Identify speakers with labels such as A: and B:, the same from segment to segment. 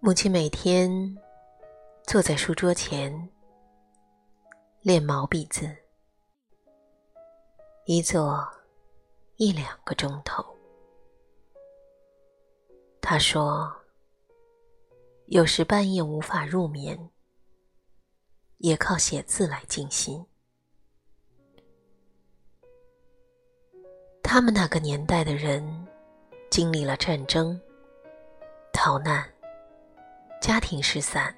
A: 母亲每天坐在书桌前练毛笔字，一坐一两个钟头。她说：“有时半夜无法入眠，也靠写字来静心。”他们那个年代的人，经历了战争、逃难。家庭失散，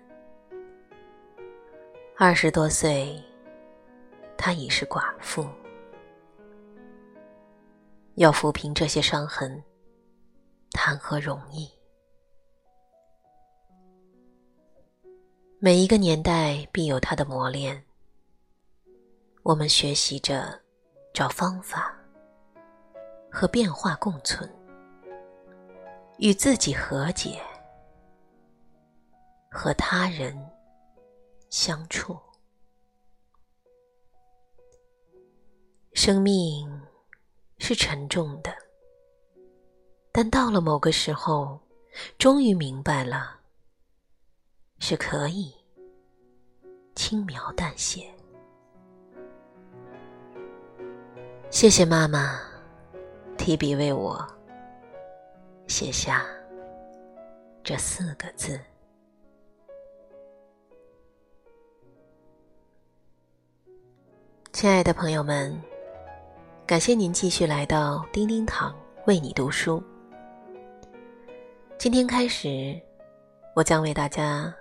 A: 二十多岁，她已是寡妇。要抚平这些伤痕，谈何容易？每一个年代必有它的磨练。我们学习着找方法和变化共存，与自己和解。和他人相处，生命是沉重的，但到了某个时候，终于明白了，是可以轻描淡写。谢谢妈妈提笔为我写下这四个字。亲爱的朋友们，感谢您继续来到叮叮堂为你读书。今天开始，我将为大家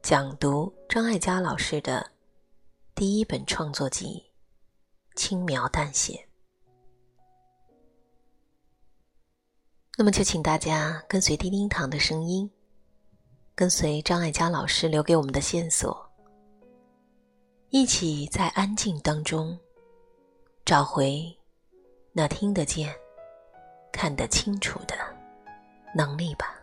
A: 讲读张艾嘉老师的第一本创作集《轻描淡写》。那么，就请大家跟随叮叮堂的声音，跟随张艾嘉老师留给我们的线索。一起在安静当中，找回那听得见、看得清楚的能力吧。